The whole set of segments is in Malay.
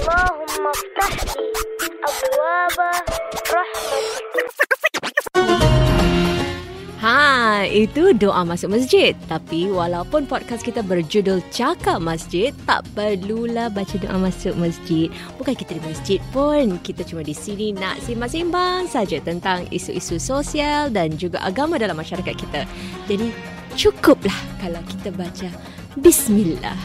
اللهم افتح لي أبواب رحمتك Ha, itu doa masuk masjid. Tapi walaupun podcast kita berjudul Cakap Masjid, tak perlulah baca doa masuk masjid. Bukan kita di masjid pun. Kita cuma di sini nak simbang-simbang saja tentang isu-isu sosial dan juga agama dalam masyarakat kita. Jadi cukuplah kalau kita baca Bismillah.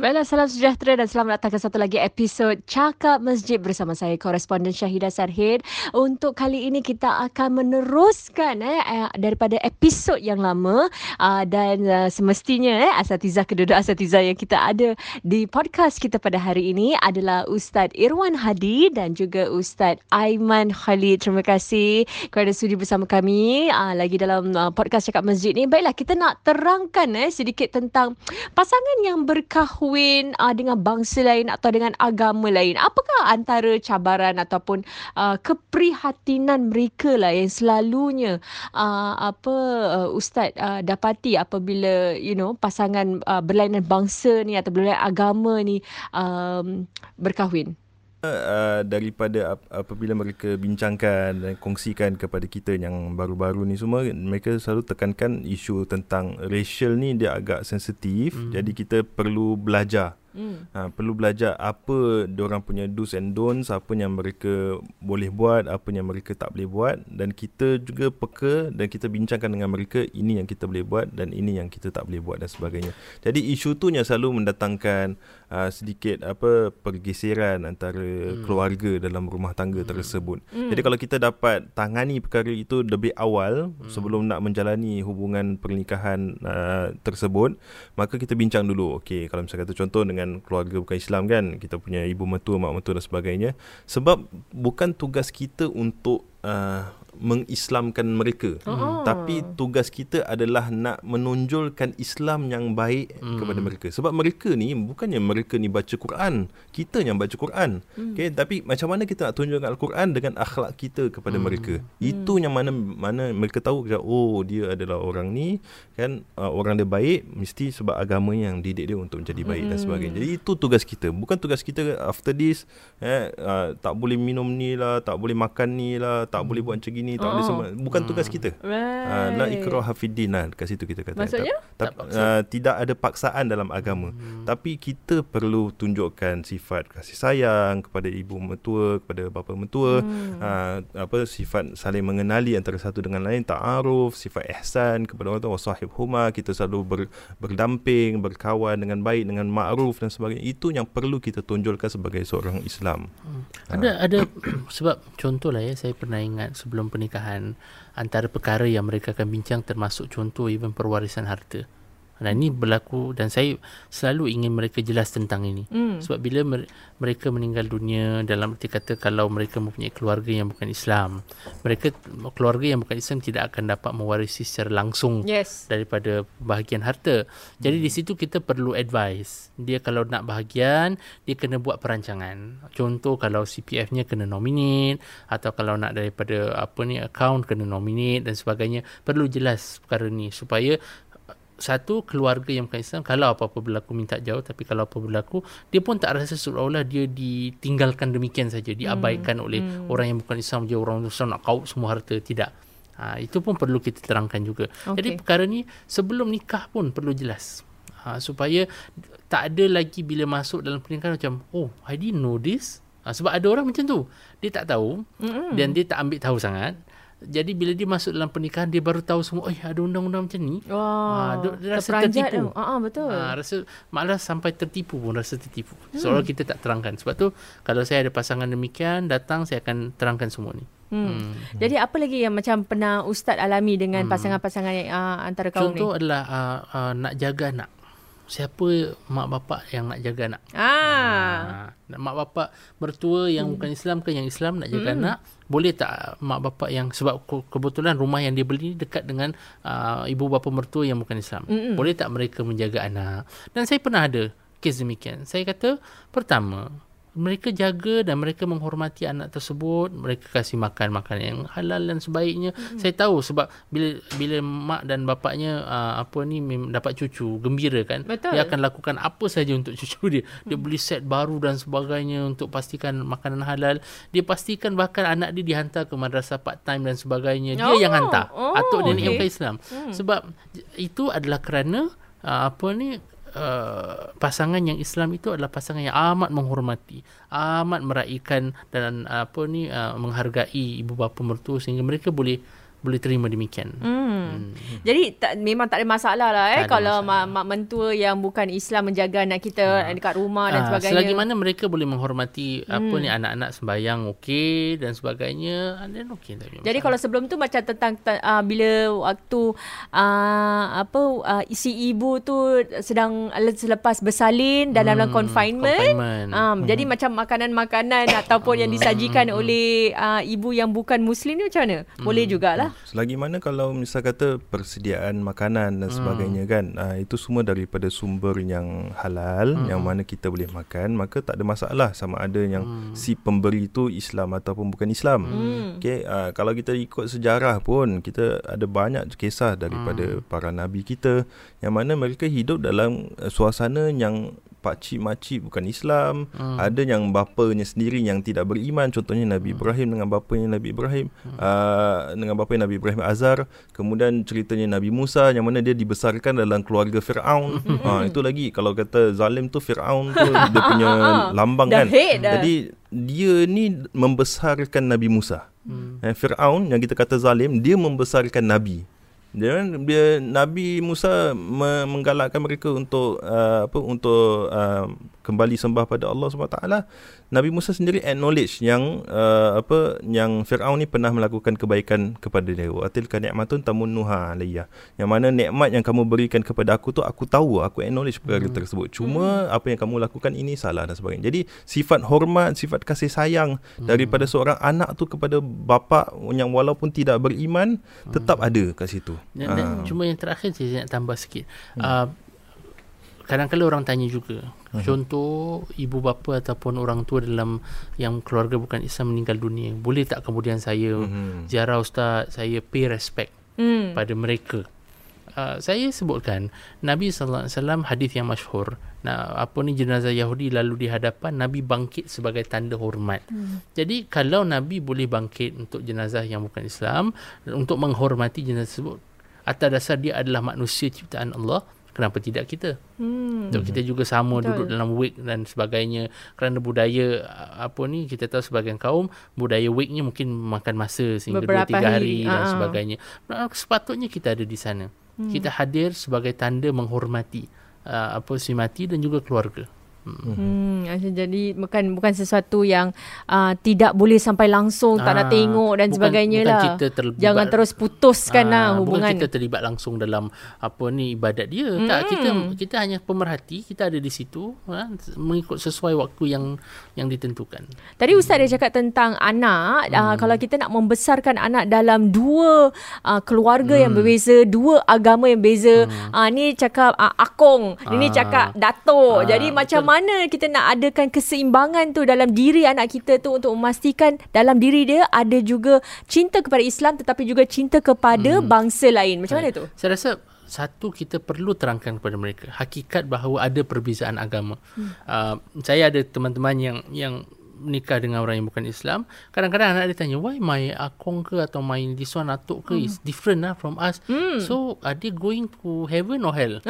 Baiklah, salam sejahtera dan selamat datang ke satu lagi episod Cakap Masjid bersama saya, koresponden Syahidah Sarhid. Untuk kali ini kita akan meneruskan eh, eh daripada episod yang lama uh, dan uh, semestinya eh, asatizah kedua asatizah yang kita ada di podcast kita pada hari ini adalah Ustaz Irwan Hadi dan juga Ustaz Aiman Khalid. Terima kasih kerana sudi bersama kami uh, lagi dalam uh, podcast Cakap Masjid ni. Baiklah, kita nak terangkan eh, sedikit tentang pasangan yang berkahwin berkahwin uh, dengan bangsa lain atau dengan agama lain. Apakah antara cabaran ataupun uh, keprihatinan mereka lah yang selalunya uh, apa uh, ustaz uh, dapati apabila you know pasangan uh, berlainan bangsa ni atau berlainan agama ni um, berkahwin? Uh, daripada ap- apabila mereka bincangkan dan kongsikan kepada kita yang baru-baru ni semua mereka selalu tekankan isu tentang racial ni dia agak sensitif mm. jadi kita perlu belajar Hmm. Ha, perlu belajar apa orang punya do's and don'ts, apa yang mereka boleh buat, apa yang mereka tak boleh buat dan kita juga peka dan kita bincangkan dengan mereka ini yang kita boleh buat dan ini yang kita tak boleh buat dan sebagainya. Jadi isu tu yang selalu mendatangkan uh, sedikit apa pergeseran antara hmm. keluarga dalam rumah tangga hmm. tersebut. Hmm. Jadi kalau kita dapat tangani perkara itu lebih awal hmm. sebelum nak menjalani hubungan pernikahan uh, tersebut, maka kita bincang dulu. Okey, kalau misalnya kata contoh dengan dengan keluarga bukan Islam kan kita punya ibu mertua mak mertua dan sebagainya. Sebab bukan tugas kita untuk uh, mengislamkan mereka oh. tapi tugas kita adalah nak menonjolkan Islam yang baik hmm. kepada mereka sebab mereka ni bukannya mereka ni baca Quran kita yang baca Quran hmm. okey tapi macam mana kita nak tunjukkan al-Quran dengan akhlak kita kepada hmm. mereka itu hmm. yang mana mana mereka tahu oh dia adalah orang ni kan uh, orang dia baik mesti sebab agama yang didik dia untuk menjadi baik hmm. dan sebagainya jadi itu tugas kita bukan tugas kita after this eh uh, tak boleh minum ni lah tak boleh makan ni lah tak hmm. boleh buat macam gini tak oh. boleh semua bukan tugas hmm. kita right. uh, la ikrah hafidin lah kat situ kita kata maksudnya tak, tak, uh, tidak ada paksaan dalam agama hmm. tapi kita perlu tunjukkan sifat kasih sayang kepada ibu mertua kepada bapa mertua hmm. uh, apa sifat saling mengenali antara satu dengan lain ta'aruf sifat ihsan kepada orang tua sahib huma kita selalu ber, berdamping berkawan dengan baik dengan ma'ruf dan sebagainya itu yang perlu kita tunjukkan sebagai seorang Islam hmm. ada uh. ada sebab contohlah ya saya pernah ingat sebelum pernikahan antara perkara yang mereka akan bincang termasuk contoh even perwarisan harta. Dan ini berlaku dan saya selalu ingin mereka jelas tentang ini. Mm. Sebab bila mereka meninggal dunia dalam arti kata kalau mereka mempunyai keluarga yang bukan Islam, mereka keluarga yang bukan Islam tidak akan dapat mewarisi secara langsung yes. daripada bahagian harta. Jadi mm. di situ kita perlu advice. Dia kalau nak bahagian, dia kena buat perancangan. Contoh kalau CPF-nya kena nominate atau kalau nak daripada apa ni account kena nominate dan sebagainya, perlu jelas perkara ni supaya satu keluarga yang bukan Islam. Kalau apa-apa berlaku minta jauh. Tapi kalau apa berlaku dia pun tak rasa seolah-olah dia ditinggalkan demikian saja. Diabaikan hmm. oleh hmm. orang yang bukan Islam. Je orang Islam nak kau semua harta. Tidak. Ha, itu pun perlu kita terangkan juga. Okay. jadi perkara ni sebelum nikah pun perlu jelas. Ha, supaya tak ada lagi bila masuk dalam pernikahan macam oh I didn't know this. Ha, sebab ada orang macam tu. Dia tak tahu. Mm-hmm. dan dia tak ambil tahu sangat jadi bila dia masuk dalam pernikahan dia baru tahu semua, "Oh, ada undang-undang macam ni." Wah, ha, dia rasa tertipu. Ah, betul. Ha, rasa malah sampai tertipu pun rasa tertipu. Hmm. Seolah kita tak terangkan. Sebab tu kalau saya ada pasangan demikian datang saya akan terangkan semua ni. Hmm. hmm. Jadi apa lagi yang macam pernah ustaz alami dengan hmm. pasangan-pasangan yang uh, antara kaum Contoh ni? Contoh adalah uh, uh, nak jaga anak siapa mak bapak yang nak jaga anak. Ah. Ha, mak bapak mertua yang hmm. bukan Islam ke yang Islam nak jaga hmm. anak, boleh tak mak bapak yang sebab kebetulan rumah yang dia beli dekat dengan uh, ibu bapa mertua yang bukan Islam. Hmm. Boleh tak mereka menjaga anak? Dan saya pernah ada kes demikian. Saya kata pertama, mereka jaga dan mereka menghormati anak tersebut. Mereka kasih makan makanan yang halal dan sebaiknya. Mm-hmm. saya tahu sebab bila bila mak dan bapaknya uh, apa ni dapat cucu gembira kan Betul. dia akan lakukan apa saja untuk cucu dia. Dia beli set baru dan sebagainya untuk pastikan makanan halal. Dia pastikan bahkan anak dia dihantar ke madrasah part time dan sebagainya. Dia Oh, yang hantar. Oh, atuk nenek okey. yang bukan Islam. Sebab itu adalah kerana uh, apa ni Uh, pasangan yang Islam itu adalah pasangan yang amat menghormati, amat meraihkan dan uh, apa ni uh, menghargai ibu bapa mertua sehingga mereka boleh boleh terima demikian. Hmm. Jadi tak, memang tak ada masalah lah eh Tak kalau mak, mak mentua yang bukan Islam menjaga anak kita Ha. dekat rumah dan Ah, sebagainya. Selagi mana mereka boleh menghormati hmm. apa ni anak-anak sembahyang okey dan sebagainya, and then okey tak Jadi masalah. kalau sebelum tu macam tentang uh, bila waktu uh, apa uh, si ibu tu sedang selepas bersalin dan dalam Hmm, confinement. confinement. Um, Jadi macam makanan-makanan ataupun yang disajikan oleh uh, ibu yang bukan muslim ni macam mana? Boleh jugalah. Selagi mana kalau misal kata persediaan makanan dan sebagainya kan uh, itu semua daripada sumber yang halal Hmm. yang mana kita boleh makan maka tak ada masalah sama ada yang Hmm. si pemberi itu Islam ataupun bukan Islam. Hmm. Okey uh, kalau kita ikut sejarah pun kita ada banyak kisah daripada Hmm. para nabi kita yang mana mereka hidup dalam uh, suasana yang pakcik makcik bukan Islam, Hmm. ada yang bapanya sendiri yang tidak beriman. Contohnya Nabi Ibrahim dengan bapanya Nabi Ibrahim. Uh, dengan bapanya Nabi Ibrahim Azar kemudian ceritanya Nabi Musa yang mana dia dibesarkan dalam keluarga Firaun. Ha itu lagi. Kalau kata zalim tu Firaun tu dia punya lambang kan. Dah. jadi dia ni membesarkan Nabi Musa. Hmm. eh, Firaun yang kita kata zalim dia membesarkan nabi dia dia Nabi Musa me, menggalakkan mereka untuk uh, apa untuk uh, kembali sembah pada Allah SWT Nabi Musa sendiri acknowledge yang uh, apa yang Firaun ni pernah melakukan kebaikan kepada dia wa tilka ni'matun tamunnuha alayya yang mana nikmat yang kamu berikan kepada aku tu aku tahu aku acknowledge perkara hmm. tersebut cuma hmm. apa yang kamu lakukan ini salah dan sebagainya jadi sifat hormat sifat kasih sayang hmm. daripada seorang anak tu kepada bapa yang walaupun tidak beriman tetap ada kat situ Dan, dan Ah. cuma yang terakhir saya nak tambah sikit. Hmm. Uh, kadang-kadang orang tanya juga. Hmm. Contoh ibu bapa ataupun orang tua dalam yang keluarga bukan Islam meninggal dunia. Boleh tak kemudian saya Mhm. ziarah ustaz, saya pay respect Hmm. pada mereka. Uh, saya sebutkan Nabi sallallahu alaihi wasallam hadis yang masyhur. Nah, apa ni jenazah Yahudi lalu di hadapan Nabi bangkit sebagai tanda hormat. Hmm. Jadi kalau Nabi boleh bangkit untuk jenazah yang bukan Islam untuk menghormati jenazah tersebut atas dasar dia adalah manusia ciptaan Allah, kenapa tidak kita? Hmm. Untuk kita juga sama Betul. duduk dalam wake dan sebagainya kerana budaya apa ni kita tahu sebagian kaum budaya wake-nya mungkin makan masa sehingga Beberapa 2 3 hari, hari dan ah. sebagainya. Sepatutnya kita ada di sana. Hmm. Kita hadir sebagai tanda menghormati uh, apa si mati dan juga keluarga. Hmm, macam jadi bukan bukan sesuatu yang uh, tidak boleh sampai langsung tak nak Ah, tengok dan bukan- sebagainya bukan lah. kita terlibat- Jangan terus putuskan lah Ah, hubungan. Bukan kita terlibat langsung dalam apa ni ibadat dia. Mm. Tak kita kita hanya pemerhati, kita ada di situ ha, mengikut sesuai waktu yang yang ditentukan. Tadi ustaz dia cakap tentang anak hmm. uh, kalau kita nak membesarkan anak dalam dua uh, keluarga hmm. yang berbeza, dua agama yang beza. Hmm. Uh, ni cakap uh, akong, ini Ah. cakap datuk. Ah, Jadi macam. Mana kita nak adakan keseimbangan tu dalam diri anak kita tu untuk memastikan dalam diri dia ada juga cinta kepada Islam tetapi juga cinta kepada hmm. bangsa lain. Macam mana tu? Saya rasa satu kita perlu terangkan kepada mereka hakikat bahawa ada perbezaan agama. Hmm. Uh, saya ada teman-teman yang yang menikah dengan orang yang bukan Islam, kadang-kadang anak dia tanya, why my akong ke atau my this one atuk ke is different lah from us. Hmm. So, are they going to heaven or hell?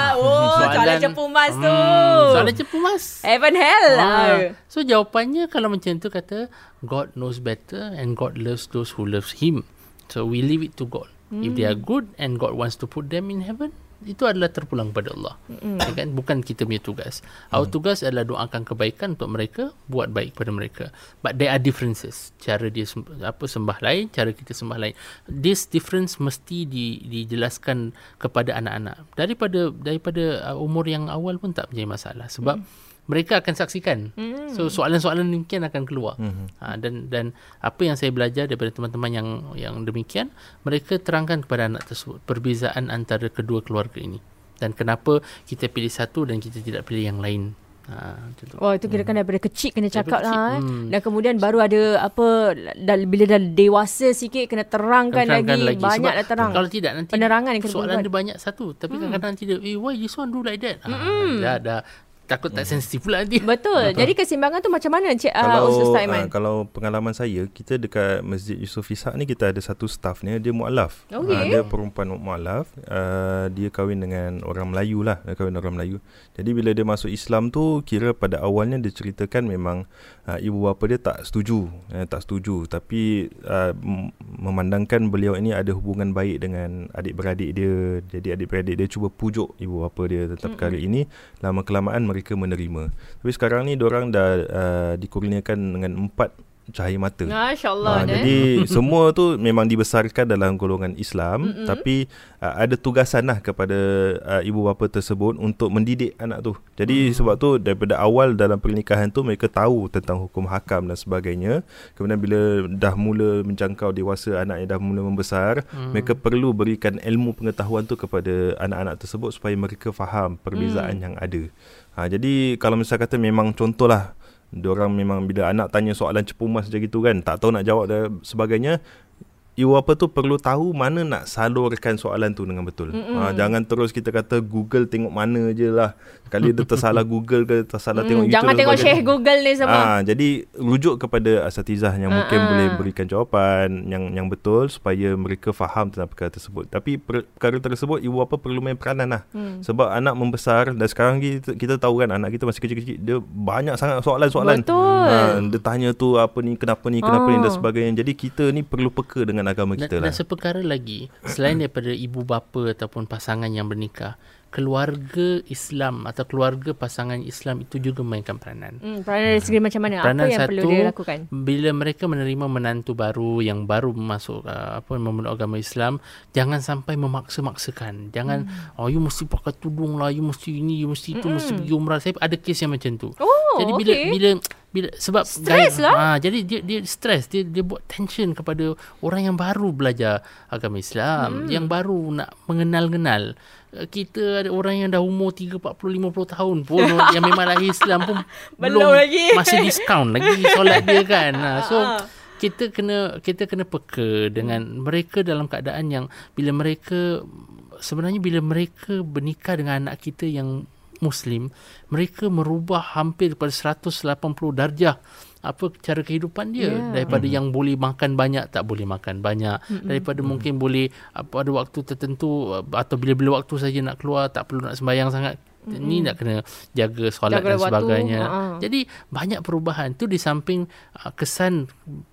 Ah, oh, soalan cepu mas tu. Hmm, soalan cepu mas. Heaven hell lah. Ah. So jawapannya kalau macam tu kata God knows better and God loves those who loves him. So we leave it to God. Mm. If they are good and God wants to put them in heaven, itu adalah terpulang pada Allah. Mm. Ya kan? Bukan kita punya tugas. Our tugas adalah doakan kebaikan untuk mereka, buat baik pada mereka. But there are differences. Cara dia sem- apa sembah lain, cara kita sembah lain. This difference mesti di, dijelaskan kepada anak-anak. Daripada daripada uh, umur yang awal pun tak menjadi masalah sebab mm mereka akan saksikan. Mm. So soalan-soalan demikian akan keluar. Mm-hmm. Ha, dan dan apa yang saya belajar daripada teman-teman yang yang demikian, mereka terangkan kepada anak tersebut perbezaan antara kedua keluarga ini dan kenapa kita pilih satu dan kita tidak pilih yang lain. Ha. Wah itu kira kan daripada kecil kena cakap kecil, lah eh. hmm. Dan kemudian baru ada apa dah, bila dah dewasa sikit kena terangkan, Terangkan lagi, banyak Sebab dah terang. Kalau tidak nanti Penerangan yang kena soalan buat. dia banyak satu tapi hmm. kadang-kadang nanti dia eh why this one do like that ah, dah dah takut tak sensitif pula nanti Betul. Jadi keseimbangan tu macam mana Cik uh, kalau Ustaz uh, Taiman? kalau pengalaman saya kita dekat Masjid Yusof Ishak ni kita ada satu staff ni dia mualaf. Okey. Ah, dia perempuan mualaf, uh, dia kahwin dengan orang Melayu lah, dia kahwin dengan orang Melayu. Jadi bila dia masuk Islam tu kira pada awalnya dia ceritakan memang uh, ibu bapa dia tak setuju, eh, tak setuju tapi uh, memandangkan beliau ini ada hubungan baik dengan adik-beradik dia. Jadi adik-beradik dia cuba pujuk ibu bapa dia tentang perkara ini, lama kelamaan mereka menerima. Tapi sekarang ni orang dah uh, dikurniakan dengan empat cahaya mata. Masya Ah, Allah. eh. jadi semua tu memang dibesarkan dalam golongan Islam Mm-mm. tapi uh, ada tugasan lah kepada uh, ibu bapa tersebut untuk mendidik anak tu. Jadi sebab tu daripada awal dalam pernikahan tu mereka tahu tentang hukum hakam dan sebagainya. Kemudian bila dah mula menjangkau dewasa anak yang dah mula membesar, Hmm. mereka perlu berikan ilmu pengetahuan tu kepada anak-anak tersebut supaya mereka faham perbezaan yang ada. Ha, jadi kalau misal kata memang contohlah Diorang memang bila anak tanya soalan cepu mas macam gitu kan Tak tahu nak jawab dan sebagainya Ibu apa tu perlu tahu mana nak salurkan soalan tu dengan betul. Ha, Jangan terus kita kata Google tengok mana je lah Kali dia tersalah Google ke tersalah tengok Hmm, YouTube jangan dan tengok. Syekh Google ni semua. Ah, jadi rujuk kepada asatizah yang mungkin Ah, ah. boleh berikan jawapan yang yang betul supaya mereka faham tentang perkara tersebut. Tapi per, perkara tersebut ibu bapa perlu main peranan lah. Hmm. Sebab anak membesar dan sekarang kita, kita tahu kan anak kita masih kecil-kecil dia banyak sangat soalan-soalan. Betul. Ah, dia tanya tu apa ni kenapa ni kenapa ni dan Ah. sebagainya. Jadi kita ni perlu peka dengan agama dan, kita dan lah. seperkara lagi selain daripada ibu bapa ataupun pasangan yang bernikah keluarga Islam atau keluarga pasangan Islam itu juga memainkan peranan Hmm, peranan dari segi macam mana? Peranan Apa yang perlu satu, dia lakukan? bila mereka menerima menantu baru yang baru masuk uh, apa memeluk agama Islam jangan sampai memaksa-maksakan jangan Hmm. oh you mesti pakai tudung lah you mesti ini you mesti itu mesti pergi umrah saya ada kes yang macam tu Oh, jadi bila okey. bila bila sebab Stres lah. ha, jadi dia dia stres dia dia buat tension kepada orang yang baru belajar agama Islam Hmm. yang baru nak mengenal-kenal Eh, kita ada orang yang dah umur 30 40 50 tahun pun yang memang lahir Islam pun Belum belum lagi. masih diskaun lagi solat dia kan. Ha, so Ah. kita kena kita kena peka dengan mereka dalam keadaan yang bila mereka sebenarnya bila mereka bernikah dengan anak kita yang muslim mereka merubah hampir pada 180 darjah apa cara kehidupan dia. Yeah. daripada yang boleh makan banyak tak boleh makan banyak. Mm daripada mungkin boleh apa ada waktu tertentu atau bila-bila waktu saja nak keluar tak perlu nak sembahyang sangat ni nak kena jaga solat Jaga dan waktu, sebagainya ha. jadi banyak perubahan tu di samping uh, kesan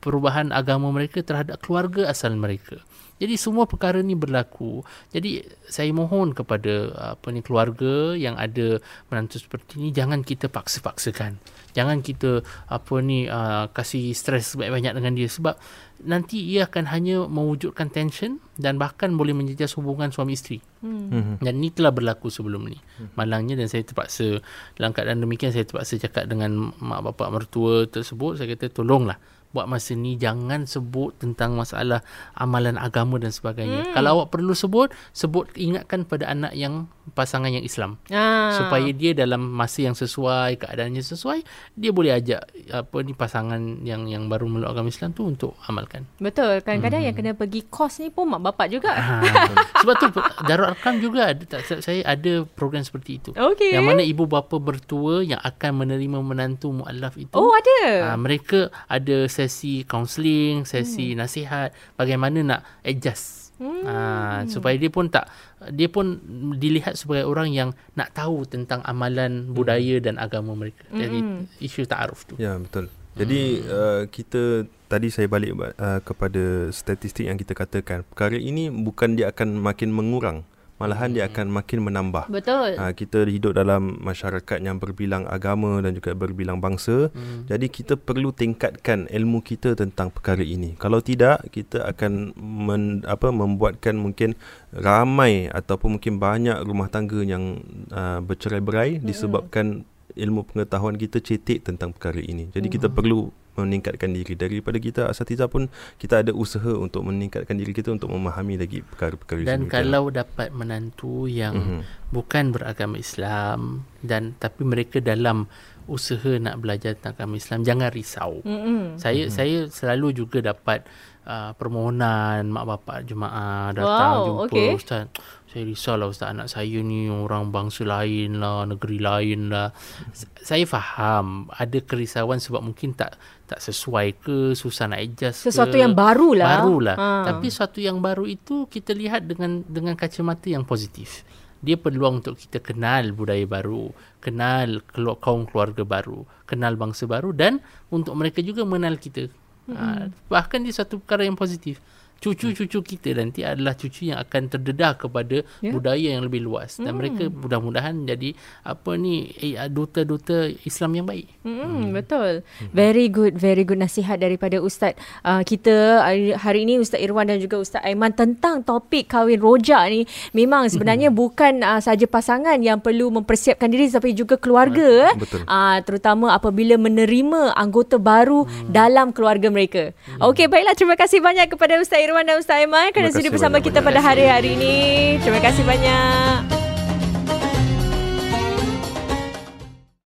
perubahan agama mereka terhadap keluarga asal mereka. Jadi semua perkara ni berlaku. Jadi saya mohon kepada uh, apa ni keluarga yang ada menantu seperti ni jangan kita paksa-paksakan. Jangan kita apa ni uh, kasih stres banyak-banyak dengan dia sebab nanti ia akan hanya mewujudkan tension dan bahkan boleh menjejas hubungan suami isteri. Mhm. Dan ini telah berlaku sebelum ni. Malangnya dan saya terpaksa dalam keadaan demikian saya terpaksa cakap dengan mak bapak mertua tersebut saya kata tolonglah buat masa ni jangan sebut tentang masalah amalan agama dan sebagainya. Hmm. Kalau awak perlu sebut, sebut ingatkan pada anak yang pasangan yang Islam. Ah. Supaya dia dalam masa yang sesuai, keadaannya sesuai, dia boleh ajak apa ni pasangan yang yang baru meluk agama Islam tu untuk amalkan. Betul. Kadang-kadang Hmm. yang kena pergi kos ni pun mak bapak juga. Ha. Sebab tu Darul Arkam juga ada tak, saya ada program seperti itu. Okey. Yang mana ibu bapa bertua yang akan menerima menantu mualaf itu Oh, ada. Ah, mereka ada sesi kaunseling, sesi hmm. nasihat bagaimana nak adjust. Hmm. Ah, supaya dia pun tak dia pun dilihat sebagai orang yang nak tahu tentang amalan budaya dan agama mereka. Jadi Hmm. isu ta'aruf tu. Ya betul. Jadi uh, kita tadi saya balik uh, kepada statistik yang kita katakan perkara ini bukan dia akan makin mengurang malahan dia akan makin menambah. Betul. Ha, kita hidup dalam masyarakat yang berbilang agama dan juga berbilang bangsa. Hmm. Jadi kita perlu tingkatkan ilmu kita tentang perkara ini. Kalau tidak, kita akan men, apa membuatkan mungkin ramai ataupun mungkin banyak rumah tangga yang uh, bercerai-berai disebabkan ilmu pengetahuan kita cetek tentang perkara ini. Jadi kita perlu meningkatkan diri daripada kita asatiza pun kita ada usaha untuk meningkatkan diri kita untuk memahami lagi perkara-perkara Dan kalau dapat menantu yang Mhm. bukan beragama Islam dan tapi mereka dalam usaha nak belajar tentang agama Islam jangan risau. Mm-mm. Saya Mhm. saya selalu juga dapat uh, permohonan mak bapak jemaah datang Wow, jumpa okey. ustaz. Saya risaulah ustaz anak saya ni orang bangsa lain lah, negeri lain lah. Saya faham ada kerisauan sebab mungkin tak tak sesuai ke, susah nak adjust Sesuatu ke. yang barulah. Barulah. Ha. Tapi sesuatu yang baru itu kita lihat dengan dengan kacamata yang positif. Dia peluang untuk kita kenal budaya baru, kenal kaum keluarga baru, kenal bangsa baru dan untuk mereka juga mengenal kita. Ha, bahkan dia satu perkara yang positif. Cucu-cucu kita nanti adalah cucu yang akan terdedah kepada Ya. budaya yang lebih luas dan mereka mudah-mudahan jadi apa ni eh, duta-duta Islam yang baik. Hmm, betul. Very good, very good nasihat daripada Ustaz. Uh, kita hari- hari ini Ustaz Irwan dan juga Ustaz Aiman tentang topik kahwin rojak ni memang sebenarnya bukan uh, saja pasangan yang perlu mempersiapkan diri tapi juga keluarga eh. Betul. Uh, terutama apabila menerima anggota baru dalam keluarga mereka. Okey, baiklah terima kasih banyak kepada Ustaz Irwan dan Ustaz Aiman kerana sudi kasih bersama banyak-banyak. kita pada hari-hari ini. Terima kasih banyak.